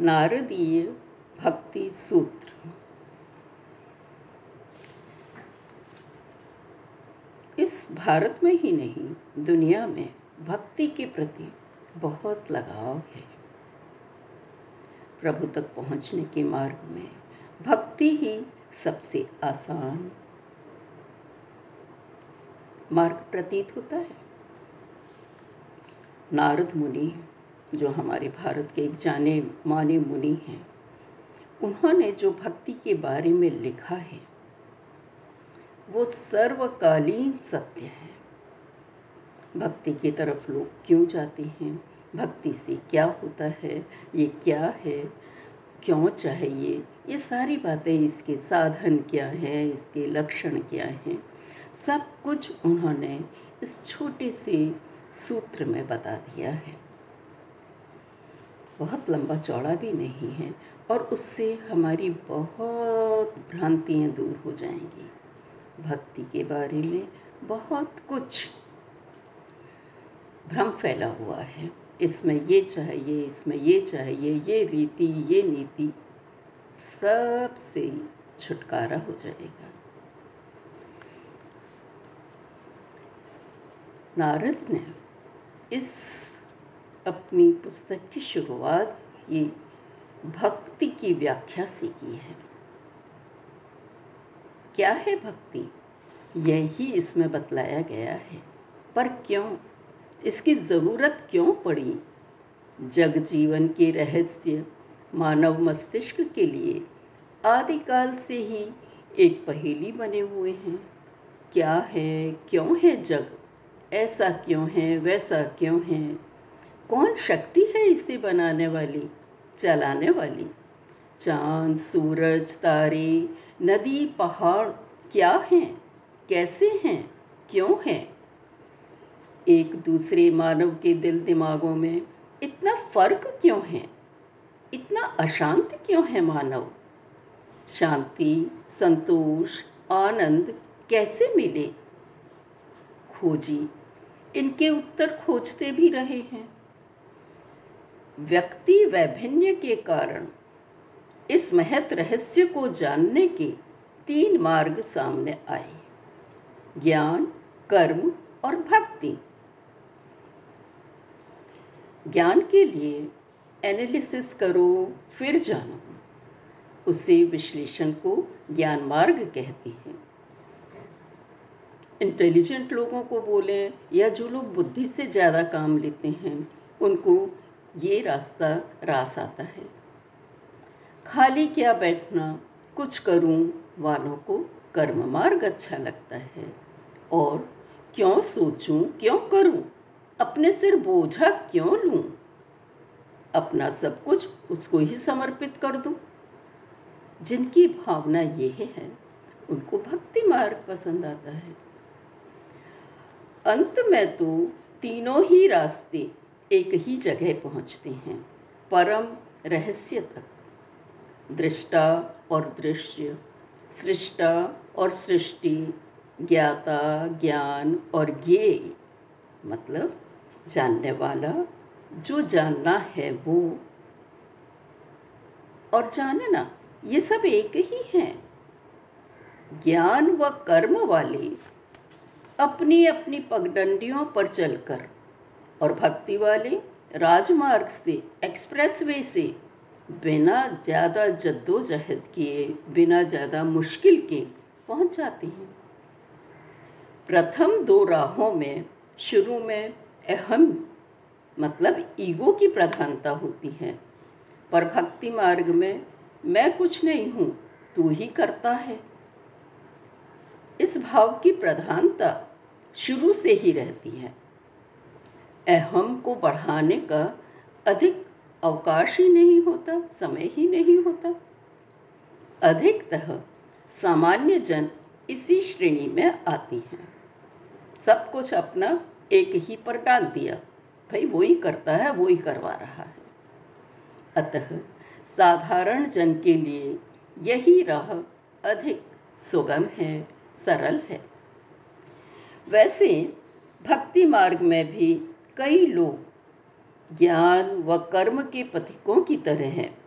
नारदीय भक्ति सूत्र। इस भारत में ही नहीं, दुनिया में भक्ति के प्रति बहुत लगाव है। प्रभु तक पहुँचने के मार्ग में भक्ति ही सबसे आसान मार्ग प्रतीत होता है। नारद मुनि जो हमारे भारत के एक जाने माने मुनि हैं, उन्होंने जो भक्ति के बारे में लिखा है, वो सर्वकालीन सत्य है। भक्ति की तरफ़ लोग क्यों जाते हैं? भक्ति से क्या होता है? ये क्या है? क्यों चाहिए? ये सारी बातें इसके साधन क्या हैं? इसके लक्षण क्या हैं? सब कुछ उन्होंने इस छोटे से सूत्र में बता दिया है। बहुत लंबा चौड़ा भी नहीं है और उससे हमारी बहुत भ्रांतियाँ दूर हो जाएँगी। भक्ति के बारे में बहुत कुछ भ्रम फैला हुआ है। इसमें ये चाहिए, इसमें ये चाहिए, ये रीति, ये नीति सबसे छुटकारा हो जाएगा। नारद ने इस अपनी पुस्तक की शुरुआत ये भक्ति की व्याख्या से की है। क्या है भक्ति? यही इसमें बतलाया गया है। पर क्यों? इसकी ज़रूरत क्यों पड़ी? जग जीवन के रहस्य, मानव मस्तिष्क के लिए आदिकाल से ही एक पहेली बने हुए हैं। क्या है? क्यों है जग? ऐसा क्यों है? वैसा क्यों है? कौन शक्ति है इसे बनाने वाली, चलाने वाली? चाँद, सूरज, तारे, नदी, पहाड़ क्या हैं? कैसे हैं? क्यों हैं? एक दूसरे मानव के दिल दिमागों में इतना फ़र्क क्यों है? इतना अशांत क्यों है मानव? शांति, संतोष, आनंद कैसे मिले? खोजी, इनके उत्तर खोजते भी रहे हैं। व्यक्ति वैभिन्य के कारण इस महत रहस्य को जानने के तीन मार्ग सामने आए। ज्ञान, कर्म और भक्ति। ज्ञान के लिए एनालिसिस करो, फिर जानो। उसे विश्लेषण को ज्ञान मार्ग कहते हैं। इंटेलिजेंट लोगों को बोलें या जो लोग बुद्धि से ज़्यादा काम लेते हैं, उनको ये रास्ता रास आता है। खाली क्या बैठना, कुछ करूँ, वालों को कर्म मार्ग अच्छा लगता है। और क्यों सोचूं, क्यों करूँ? अपने सिर बोझा क्यों लूँ? अपना सब कुछ उसको ही समर्पित कर दूँ। जिनकी भावना ये है, उनको भक्ति मार्ग पसंद आता है। अंत में तो तीनों ही रास्ते एक ही जगह पहुँचते हैं, परम रहस्य तक। दृष्टा और दृश्य, सृष्टा और सृष्टि, ज्ञाता, ज्ञान और ज्ञे मतलब जानने वाला, जो जानना है वो। और जानना, ये सब एक ही हैं। ज्ञान व कर्म वाले अपनी अपनी पगडंडियों पर चलकर और भक्ति वाले राजमार्ग से, एक्सप्रेसवे से बिना ज़्यादा जद्दोजहद किए, बिना ज़्यादा मुश्किल के पहुँच जाते हैं। प्रथम दो राहों में, शुरू में अहम मतलब ईगो की प्रधानता होती है। पर भक्ति मार्ग में, मैं कुछ नहीं हूँ, तू ही करता है। इस भाव की प्रधानता शुरू से ही रहती है। अहम को बढ़ाने का अधिक अवकाश ही नहीं होता, समय ही नहीं होता। अधिकतः सामान्य जन इसी श्रेणी में आती हैं। सब कुछ अपना एक ही पर डाल दिया। भाई वो ही करता है, वो ही करवा रहा है। अतः साधारण जन के लिए यही राह अधिक सुगम है, सरल है। वैसे भक्ति मार्ग में भी कई लोग ज्ञान व कर्म के पथिकों की तरह हैं।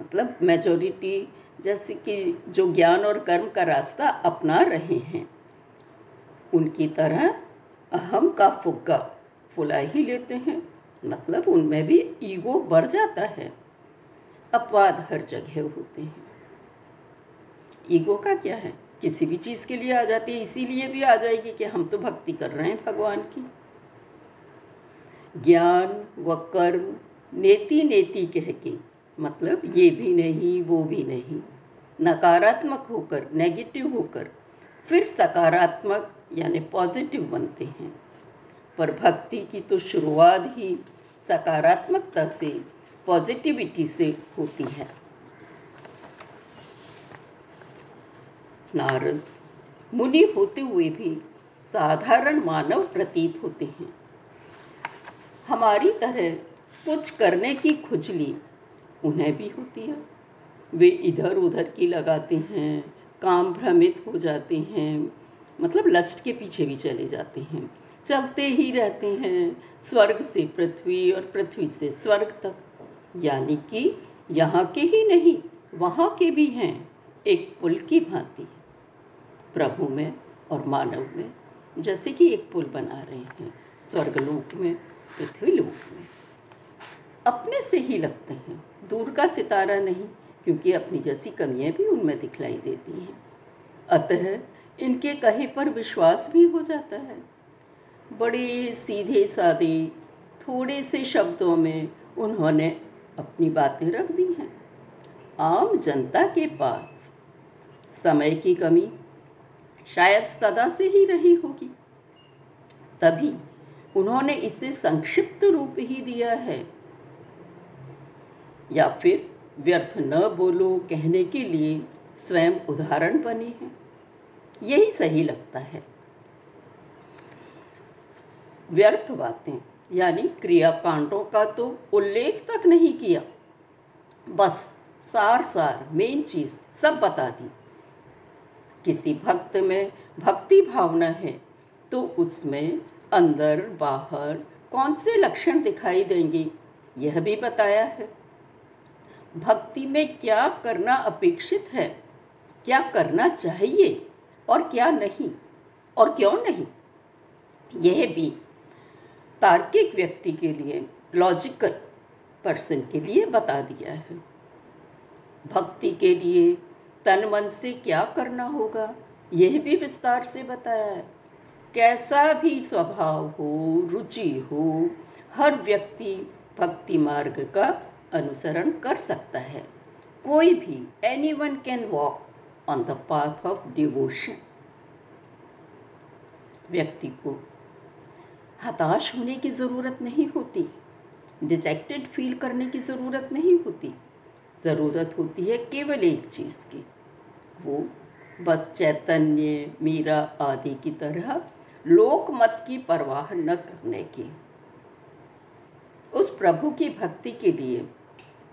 मतलब मेजोरिटी जैसे कि जो ज्ञान और कर्म का रास्ता अपना रहे हैं। उनकी तरह अहम का फुग्गा फुला ही लेते हैं। मतलब उनमें भी ईगो बढ़ जाता है। अपवाद हर जगह होते हैं। ईगो का क्या है? किसी भी चीज़ के लिए आ जाती है, इसीलिए भी आ जाएगी कि हम तो भक्ति कर रहे हैं भगवान की। ज्ञान व कर्म नेति नेति कह के मतलब ये भी नहीं, वो भी नहीं। नकारात्मक होकर नेगेटिव होकर, फिर सकारात्मक, यानी पॉजिटिव बनते हैं। पर भक्ति की तो शुरुआत ही सकारात्मकता से पॉजिटिविटी से होती है। नारद, मुनि होते हुए भी साधारण मानव प्रतीत होते हैं। हमारी तरह कुछ करने की खुजली उन्हें भी होती है। वे इधर उधर की लगाते हैं, काम भ्रमित हो जाते हैं मतलब लस्ट के पीछे भी चले जाते हैं। चलते ही रहते हैं, स्वर्ग से पृथ्वी और पृथ्वी से स्वर्ग तक। यानी कि यहाँ के ही नहीं, वहाँ के भी हैं, एक पुल की भांति। प्रभु में और मानव में, जैसे कि एक पुल बना रहे हैं, स्वर्गलोक में पृथ्वी लोक में अपने से ही लगते हैं। दूर का सितारा नहीं, क्योंकि अपनी जैसी कमियाँ भी उनमें दिखलाई देती हैं। अतः इनके कहे पर विश्वास भी हो जाता है। बड़े सीधे सादे, थोड़े से शब्दों में उन्होंने अपनी बातें रख दी हैं। आम जनता के पास समय की कमी शायद सदा से ही रही होगी। तभी उन्होंने इसे संक्षिप्त रूप ही दिया है। या फिर व्यर्थ न बोलो कहने के लिए स्वयं उदाहरण बने हैं। यही सही लगता है। व्यर्थ बातें, यानी क्रियाकांडों का तो उल्लेख तक नहीं किया। बस सार सार मेन चीज़ सब बता दी। किसी भक्त में भक्ति भावना है तो उसमें अंदर, बाहर कौन से लक्षण दिखाई देंगे, यह भी बताया है। भक्ति में क्या करना अपेक्षित है? क्या करना चाहिए और क्या नहीं? और क्यों नहीं? यह भी तार्किक व्यक्ति के लिए लॉजिकल पर्सन के लिए बता दिया है। भक्ति के लिए तन मन से क्या करना होगा, यह भी विस्तार से बताया है। कैसा भी स्वभाव हो, रुचि हो, हर व्यक्ति भक्ति मार्ग का अनुसरण कर सकता है। कोई भी anyone can walk on the path of devotion व्यक्ति को हताश होने की ज़रूरत नहीं होती डिजेक्टेड फील करने की ज़रूरत नहीं होती। ज़रूरत होती है केवल एक चीज़ की, वो बस चैतन्य, मीरा आदि की तरह लोक मत की परवाह न करने की। उस प्रभु की भक्ति के लिए,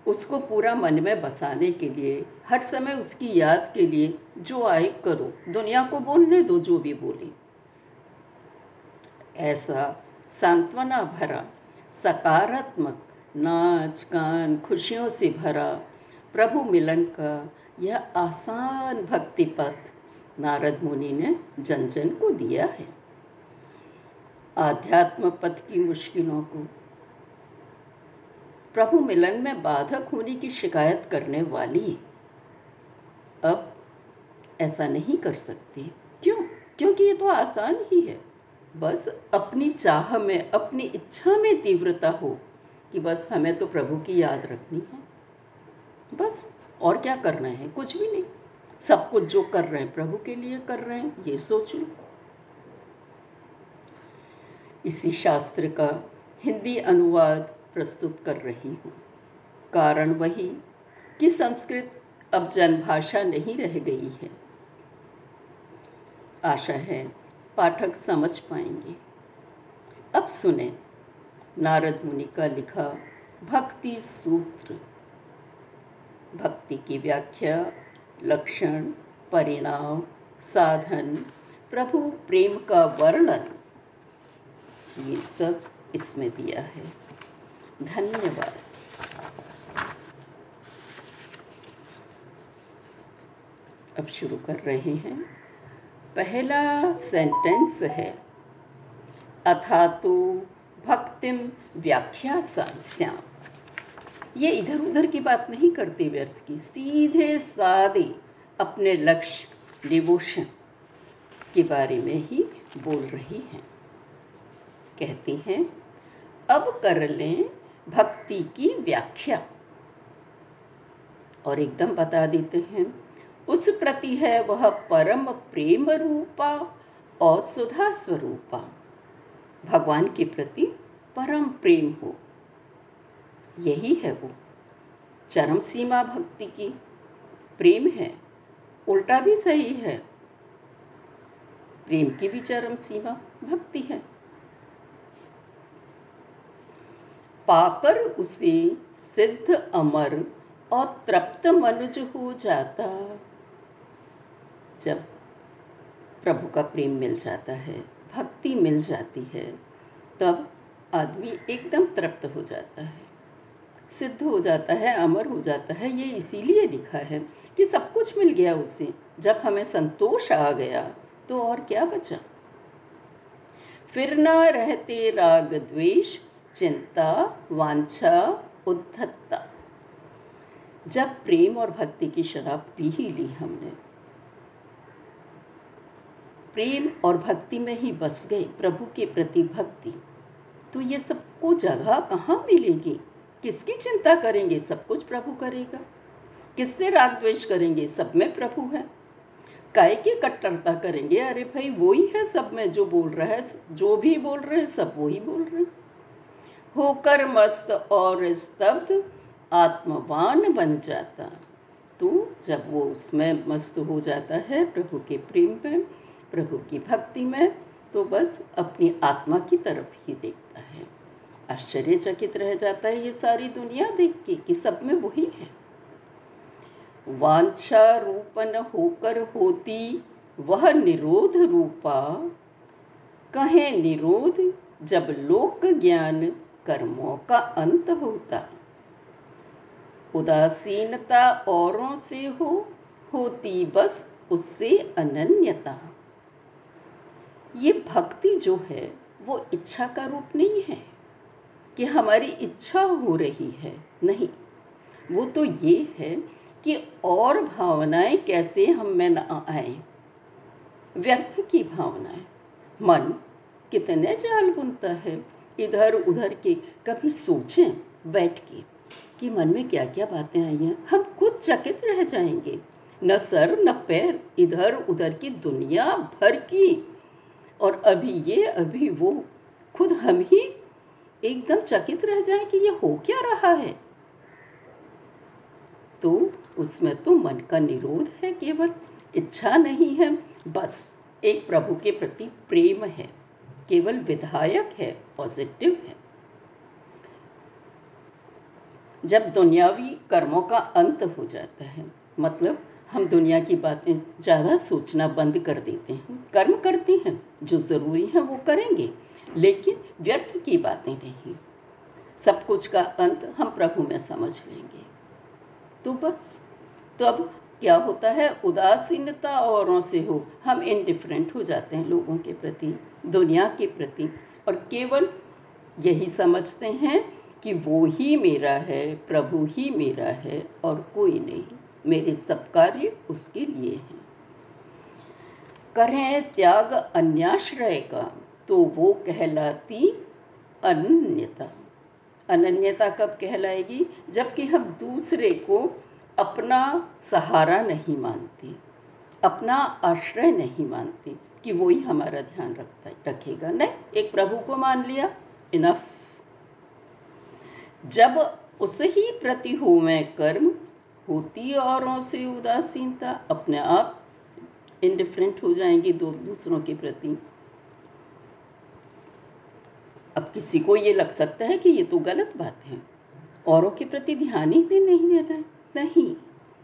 उसको पूरा मन में बसाने के लिए, हर समय उसकी याद के लिए जो आए करो। दुनिया को बोलने दो, जो भी बोले। ऐसा सांत्वना भरा, सकारात्मक, नाच, गान, खुशियों से भरा प्रभु मिलन का यह आसान भक्ति पथ नारद मुनि ने जन जन को दिया है। आध्यात्म पथ की मुश्किलों को। प्रभु मिलन में बाधक होने की शिकायत करने वाली। अब ऐसा नहीं कर सकती। क्यों? क्योंकि ये तो आसान ही है। बस अपनी चाह में, अपनी इच्छा में तीव्रता हो कि बस हमें तो प्रभु की याद रखनी है। बस और क्या करना है? कुछ भी नहीं। सब कुछ जो कर रहे हैं, प्रभु के लिए कर रहे हैं, ये सोच लो। इसी शास्त्र का हिंदी अनुवाद प्रस्तुत कर रही हूँ। कारण वही कि संस्कृत अब जनभाषा नहीं रह गई है। आशा है पाठक समझ पाएँगे। अब सुने नारद मुनि का लिखा भक्ति सूत्र। भक्ति की व्याख्या, लक्षण, परिणाम, साधन, प्रभु प्रेम का वर्णन ये सब इसमें दिया है। धन्यवाद। अब शुरू कर रहे हैं। पहला सेंटेंस है। अथा तो भक्तिम व्याख्या श्याम ये इधर उधर की बात नहीं करते व्यर्थ की। सीधे सादे अपने लक्ष्य डिवोशन के बारे में ही बोल रही हैं। कहती हैं, अब कर लें भक्ति की व्याख्या। और एकदम बता देते हैं, उस प्रति है वह परम प्रेम रूपा और सुधा स्वरूपा। भगवान के प्रति परम प्रेम हो। यही है वो, चरम सीमा भक्ति की। प्रेम है, उल्टा भी सही है। प्रेम की भी चरम सीमा भक्ति है। पाकर उसे सिद्ध अमर और तृप्त मनुज हो जाता। जब प्रभु का प्रेम मिल जाता है, भक्ति मिल जाती है, तब आदमी एकदम तृप्त हो जाता है। सिद्ध हो जाता है, अमर हो जाता है, ये इसीलिए लिखा है कि सब कुछ मिल गया उसे। जब हमें संतोष आ गया तो और क्या बचा? फिर न रहते राग द्वेष चिंता, वांछा, उद्धत्ता। जब प्रेम और भक्ति की शराब पी ही ली हमने। प्रेम और भक्ति में ही बस गए प्रभु के प्रति भक्ति। तो ये सबको जगह कहाँ मिलेगी? किसकी चिंता करेंगे? सब कुछ प्रभु करेगा। किससे राग द्वेष करेंगे? सब में प्रभु है। काय की कट्टरता करेंगे? अरे भाई, वो ही है सब में जो बोल रहा है, जो भी बोल रहे हैं, सब वो ही बोल रहे हैं। होकर मस्त और स्तब्ध आत्मवान बन जाता। तो जब वो उसमें मस्त हो जाता है प्रभु के प्रेम में प्रभु की भक्ति में तो बस अपनी आत्मा की तरफ़ ही देखता है। आश्चर्यचकित रह जाता है ये सारी दुनिया देख के कि सब में वही है। वांछा रूपन होकर होती, वह निरोध रूपा। कहे निरोध जब लोक ज्ञान कर्मों का अंत होता। उदासीनता औरों से हो, होती बस उससे अनन्यता। ये भक्ति जो है, वो इच्छा का रूप नहीं है कि हमारी इच्छा हो रही है, नहीं। वो तो ये है कि और भावनाएँ कैसे हम में न आए। व्यर्थ की भावनाएँ। मन कितने जाल बुनता है। इधर उधर के कभी सोचें बैठ के कि मन में क्या क्या बातें आई हैं। हम खुद चकित रह जाएँगे। न सर, न पैर, इधर उधर की दुनिया भर की। और अभी ये, अभी वो। खुद हम ही एकदम चकित रह जाए कि ये हो क्या रहा है। तो उसमें तो मन का निरोध है केवल। इच्छा नहीं है। बस एक प्रभु के प्रति प्रेम है। केवल विधायक है पॉजिटिव है। जब दुनियावी कर्मों का अंत हो जाता है मतलब हम दुनिया की बातें ज़्यादा सोचना बंद कर देते हैं, कर्म करते हैं, जो ज़रूरी है वो करेंगे, लेकिन व्यर्थ की बातें नहीं। सब कुछ का अंत हम प्रभु में समझ लेंगे। तो बस तो अब क्या होता है? उदासीनता औरों से हो। हम इनडिफरेंट हो जाते हैं लोगों के प्रति, दुनिया के प्रति। और केवल यही समझते हैं कि वो ही मेरा है, प्रभु ही मेरा है और कोई नहीं। मेरे सब कार्य उसके लिए हैं। करें त्याग अन्याश्रय का तो वो कहलाती अनन्यता। अनन्यता कब कहलाएगी? जबकि हम दूसरे को अपना सहारा नहीं मानती, अपना आश्रय नहीं मानती कि वो ही हमारा ध्यान रखता, रखेगा। नहीं, एक प्रभु को मान लिया इनफ जब उस ही प्रति हो मैं कर्म होती औरों से उदासीनता अपने आप इनडिफरेंट हो जाएँगे दो, दूसरों के प्रति। अब किसी को ये लग सकता है कि ये तो गलत बात है। औरों के प्रति ध्यान ही नहीं देना है। नहीं।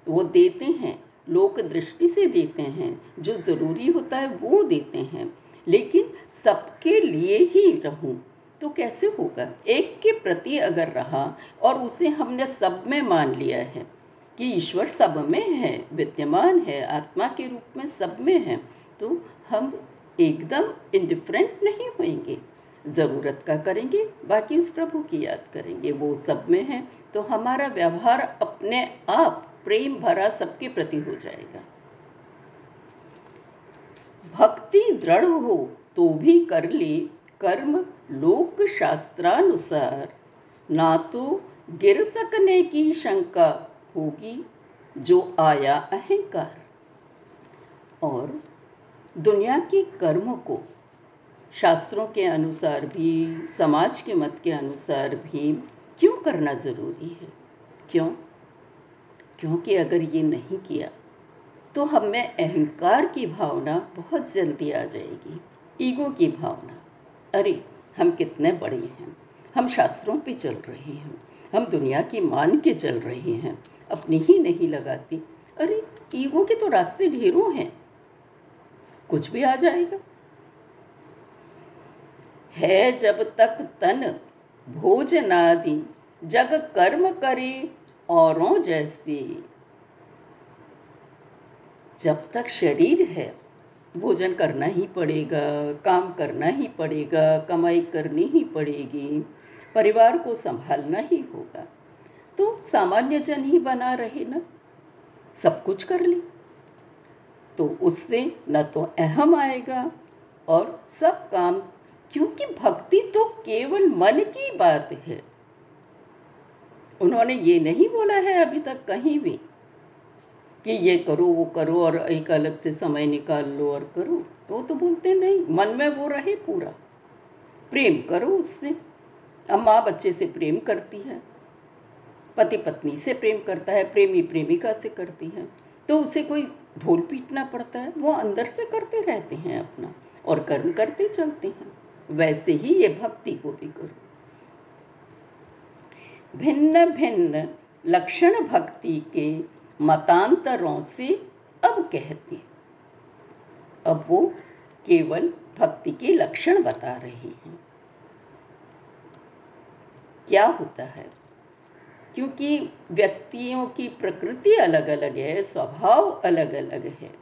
वो देते हैं, लोक दृष्टि से देते हैं, जो ज़रूरी होता है वो देते हैं, लेकिन सबके लिए ही रहूँ। तो कैसे होगा? एक के प्रति अगर रहा और उसे हमने सब में मान लिया है कि ईश्वर सब में है, विद्यमान है, आत्मा के रूप में सब में है तो हम एकदम इंडिफरेंट नहीं होंगे ज़रूरत का करेंगे, बाकी उस प्रभु की याद करेंगे। वो सब में है तो हमारा व्यवहार अपने आप प्रेम भरा सबके प्रति हो जाएगा। भक्ति दृढ़ हो तो भी कर ले कर्म लोक शास्त्रानुसार ना तो गिर सकने की शंका होगी, जो आया अहंकार। और दुनिया के कर्म को शास्त्रों के अनुसार भी, समाज के मत के अनुसार भी क्यों करना ज़रूरी है? क्यों? क्योंकि अगर ये नहीं किया तो हम में अहंकार की भावना बहुत जल्दी आ जाएगी, ईगो की भावना। अरे, हम कितने बड़े हैं। हम शास्त्रों पे चल रहे हैं। हम दुनिया की मान के चल रहे हैं। अपनी ही नहीं लगाती। अरे, ईगो के तो रास्ते ढेरों हैं। कुछ भी आ जाएगा। है जब तक तन भोजनादि जग कर्म करे औरों जैसे। जब तक शरीर है, भोजन करना ही पड़ेगा, काम करना ही पड़ेगा, कमाई करनी ही पड़ेगी, परिवार को संभालना ही होगा। तो सामान्य जन ही बना रहे ना, सब कुछ कर ले। तो उससे न तो अहम आएगा और सब काम क्योंकि भक्ति तो केवल मन की बात है। उन्होंने ये नहीं बोला है अभी तक कहीं भी कि ये करो, वो करो और एक अलग से समय निकाल लो और करो। तो वो तो बोलते नहीं, मन में वो रहे पूरा। प्रेम करो उससे। अब माँ बच्चे से प्रेम करती है, पति पत्नी से प्रेम करता है, प्रेमी प्रेमिका से करती है। तो उसे कोई ढोल पीटना पड़ता है, वो अंदर से करते रहते हैं अपना और कर्म करते चलते हैं। वैसे ही ये भक्ति को भी करो भिन्न भिन्न लक्षण भक्ति के मतांतरों से अब कहते अब वो केवल भक्ति के लक्षण बता रहे हैं। क्या होता है? क्योंकि व्यक्तियों की प्रकृति अलग अलग है, स्वभाव अलग अलग है।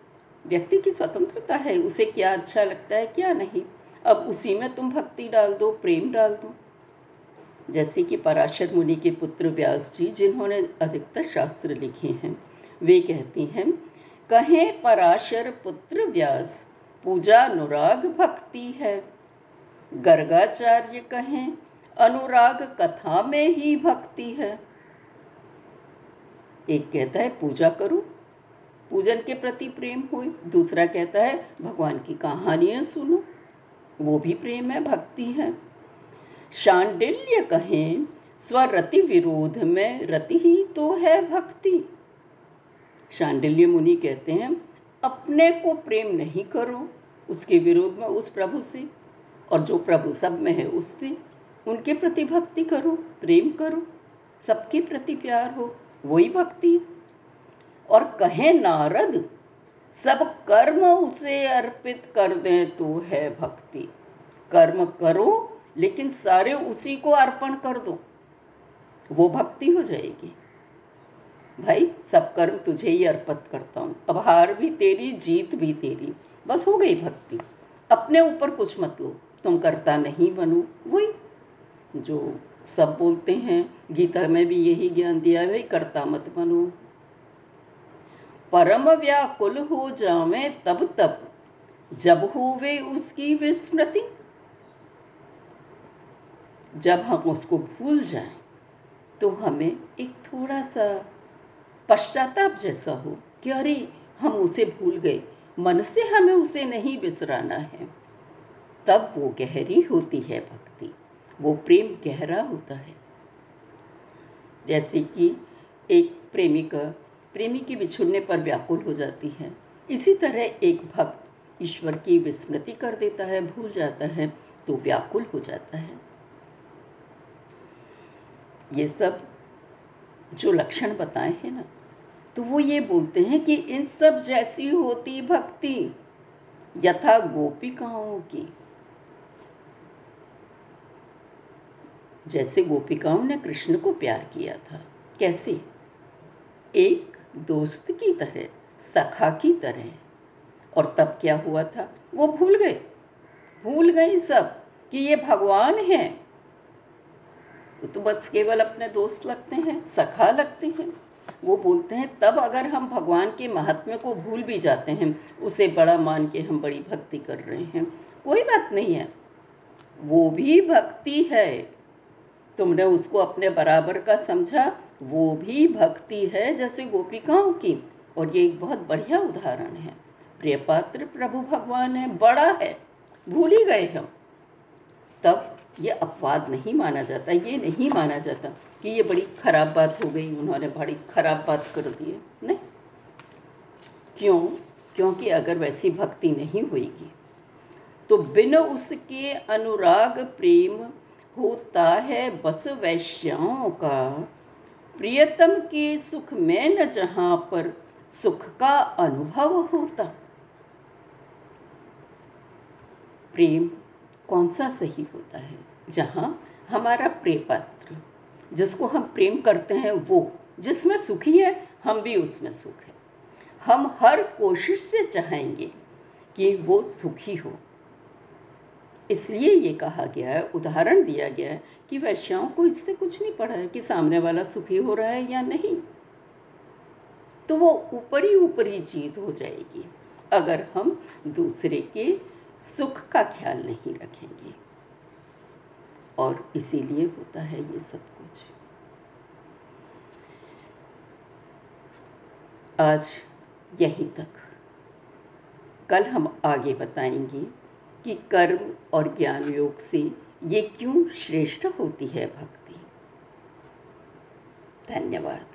व्यक्ति की स्वतंत्रता है, उसे क्या अच्छा लगता है, क्या नहीं? अब उसी में तुम भक्ति डाल दो, प्रेम डाल दो। जैसे कि पराशर मुनि के पुत्र व्यास जी, जिन्होंने अधिकतर शास्त्र लिखे हैं, वे कहती हैं, कहें पराशर पुत्र व्यास, पूजा अनुराग भक्ति है। गर्गाचार्य कहें, अनुराग कथा में ही भक्ति है। एक कहता है, पूजा करो। पूजन के प्रति प्रेम हो दूसरा कहता है, भगवान की कहानियाँ सुनो। वो भी प्रेम है, भक्ति है। शांडिल्य कहें, स्वरति विरोध में रति ही तो है भक्ति। शांडिल्य मुनि कहते हैं, अपने को प्रेम नहीं करो उसके विरोध में उस प्रभु से, और जो प्रभु सब में है उससे, उनके प्रति भक्ति करो, प्रेम करो, सबके प्रति प्यार हो, वही भक्ति और कहे नारद सब कर्म उसे अर्पित कर दे तो है भक्ति। कर्म करो, लेकिन सारे उसी को अर्पण कर दो। वो भक्ति हो जाएगी। भाई, सब कर्म तुझे ही अर्पित करता हूँ। अब हार भी तेरी, जीत भी तेरी। बस हो गई भक्ति। अपने ऊपर कुछ मत लो। तुम करता नहीं बनो। वही जो सब बोलते हैं, गीता में भी यही ज्ञान दिया है, भाई, करता मत बनो। परम व्याकुल हो जावे तब तब, जब हो वे उसकी विस्मृति। जब हम उसको भूल जाएँ तो हमें एक थोड़ा सा पश्चाताप जैसा हो कि अरे, हम उसे भूल गए, मन से हमें उसे नहीं बिसराना है। तब वो गहरी होती है भक्ति, वो प्रेम गहरा होता है। जैसे कि एक प्रेमिका प्रेमी के बिछुड़ने पर व्याकुल हो जाती है। इसी तरह एक भक्त ईश्वर की विस्मृति कर देता है, भूल जाता है तो व्याकुल हो जाता है। ये सब जो लक्षण बताए हैं ना तो वो ये बोलते हैं कि इन सब जैसी होती भक्ति, यथा गोपिकाओं की। जैसे गोपिकाओं ने कृष्ण को प्यार किया था, कैसे? एक दोस्त की तरह, सखा की तरह। और तब क्या हुआ था? वो भूल गए। भूल गई सब कि ये भगवान है। तो बस केवल अपने दोस्त लगते हैं, सखा लगते हैं। वो बोलते हैं, तब अगर हम भगवान के महात्म्य को भूल भी जाते हैं, उसे बड़ा मान के हम बड़ी भक्ति कर रहे हैं। कोई बात नहीं है। वो भी भक्ति है। तुमने उसको अपने बराबर का समझा वो भी भक्ति है जैसे गोपिकाओं की। और ये एक बहुत बढ़िया उदाहरण है। प्रिय पात्र प्रभु भगवान है, बड़ा है, भूल ही गए हम तब ये अपवाद नहीं माना जाता, ये नहीं माना जाता कि ये बड़ी खराब बात हो गई, उन्होंने बड़ी खराब बात कर दी है। नहीं। क्यों? क्योंकि अगर वैसी भक्ति नहीं होगी तो बिन उसके अनुराग प्रेम होता है बस वैश्याओं का। प्रियतम के सुख में न जहाँ पर सुख का अनुभव होता। प्रेम कौन सा सही होता है? जहाँ हमारा प्रिय पात्र जिसको हम प्रेम करते हैं, वो जिसमें सुखी है, हम भी उसमें सुख है। हम हर कोशिश से चाहेंगे कि वो सुखी हो। इसलिए ये कहा गया है, उदाहरण दिया गया है कि वैश्याओं को इससे कुछ नहीं पड़ा है कि सामने वाला सुखी हो रहा है या नहीं। तो वो ऊपरी ऊपरी चीज़ हो जाएगी, अगर हम दूसरे के सुख का ख्याल नहीं रखेंगे। और इसीलिए होता है ये सब कुछ। आज यहीं तक। कल हम आगे बताएँगे कि कर्म और ज्ञान योग से ये क्यों श्रेष्ठ होती है भक्ति? धन्यवाद।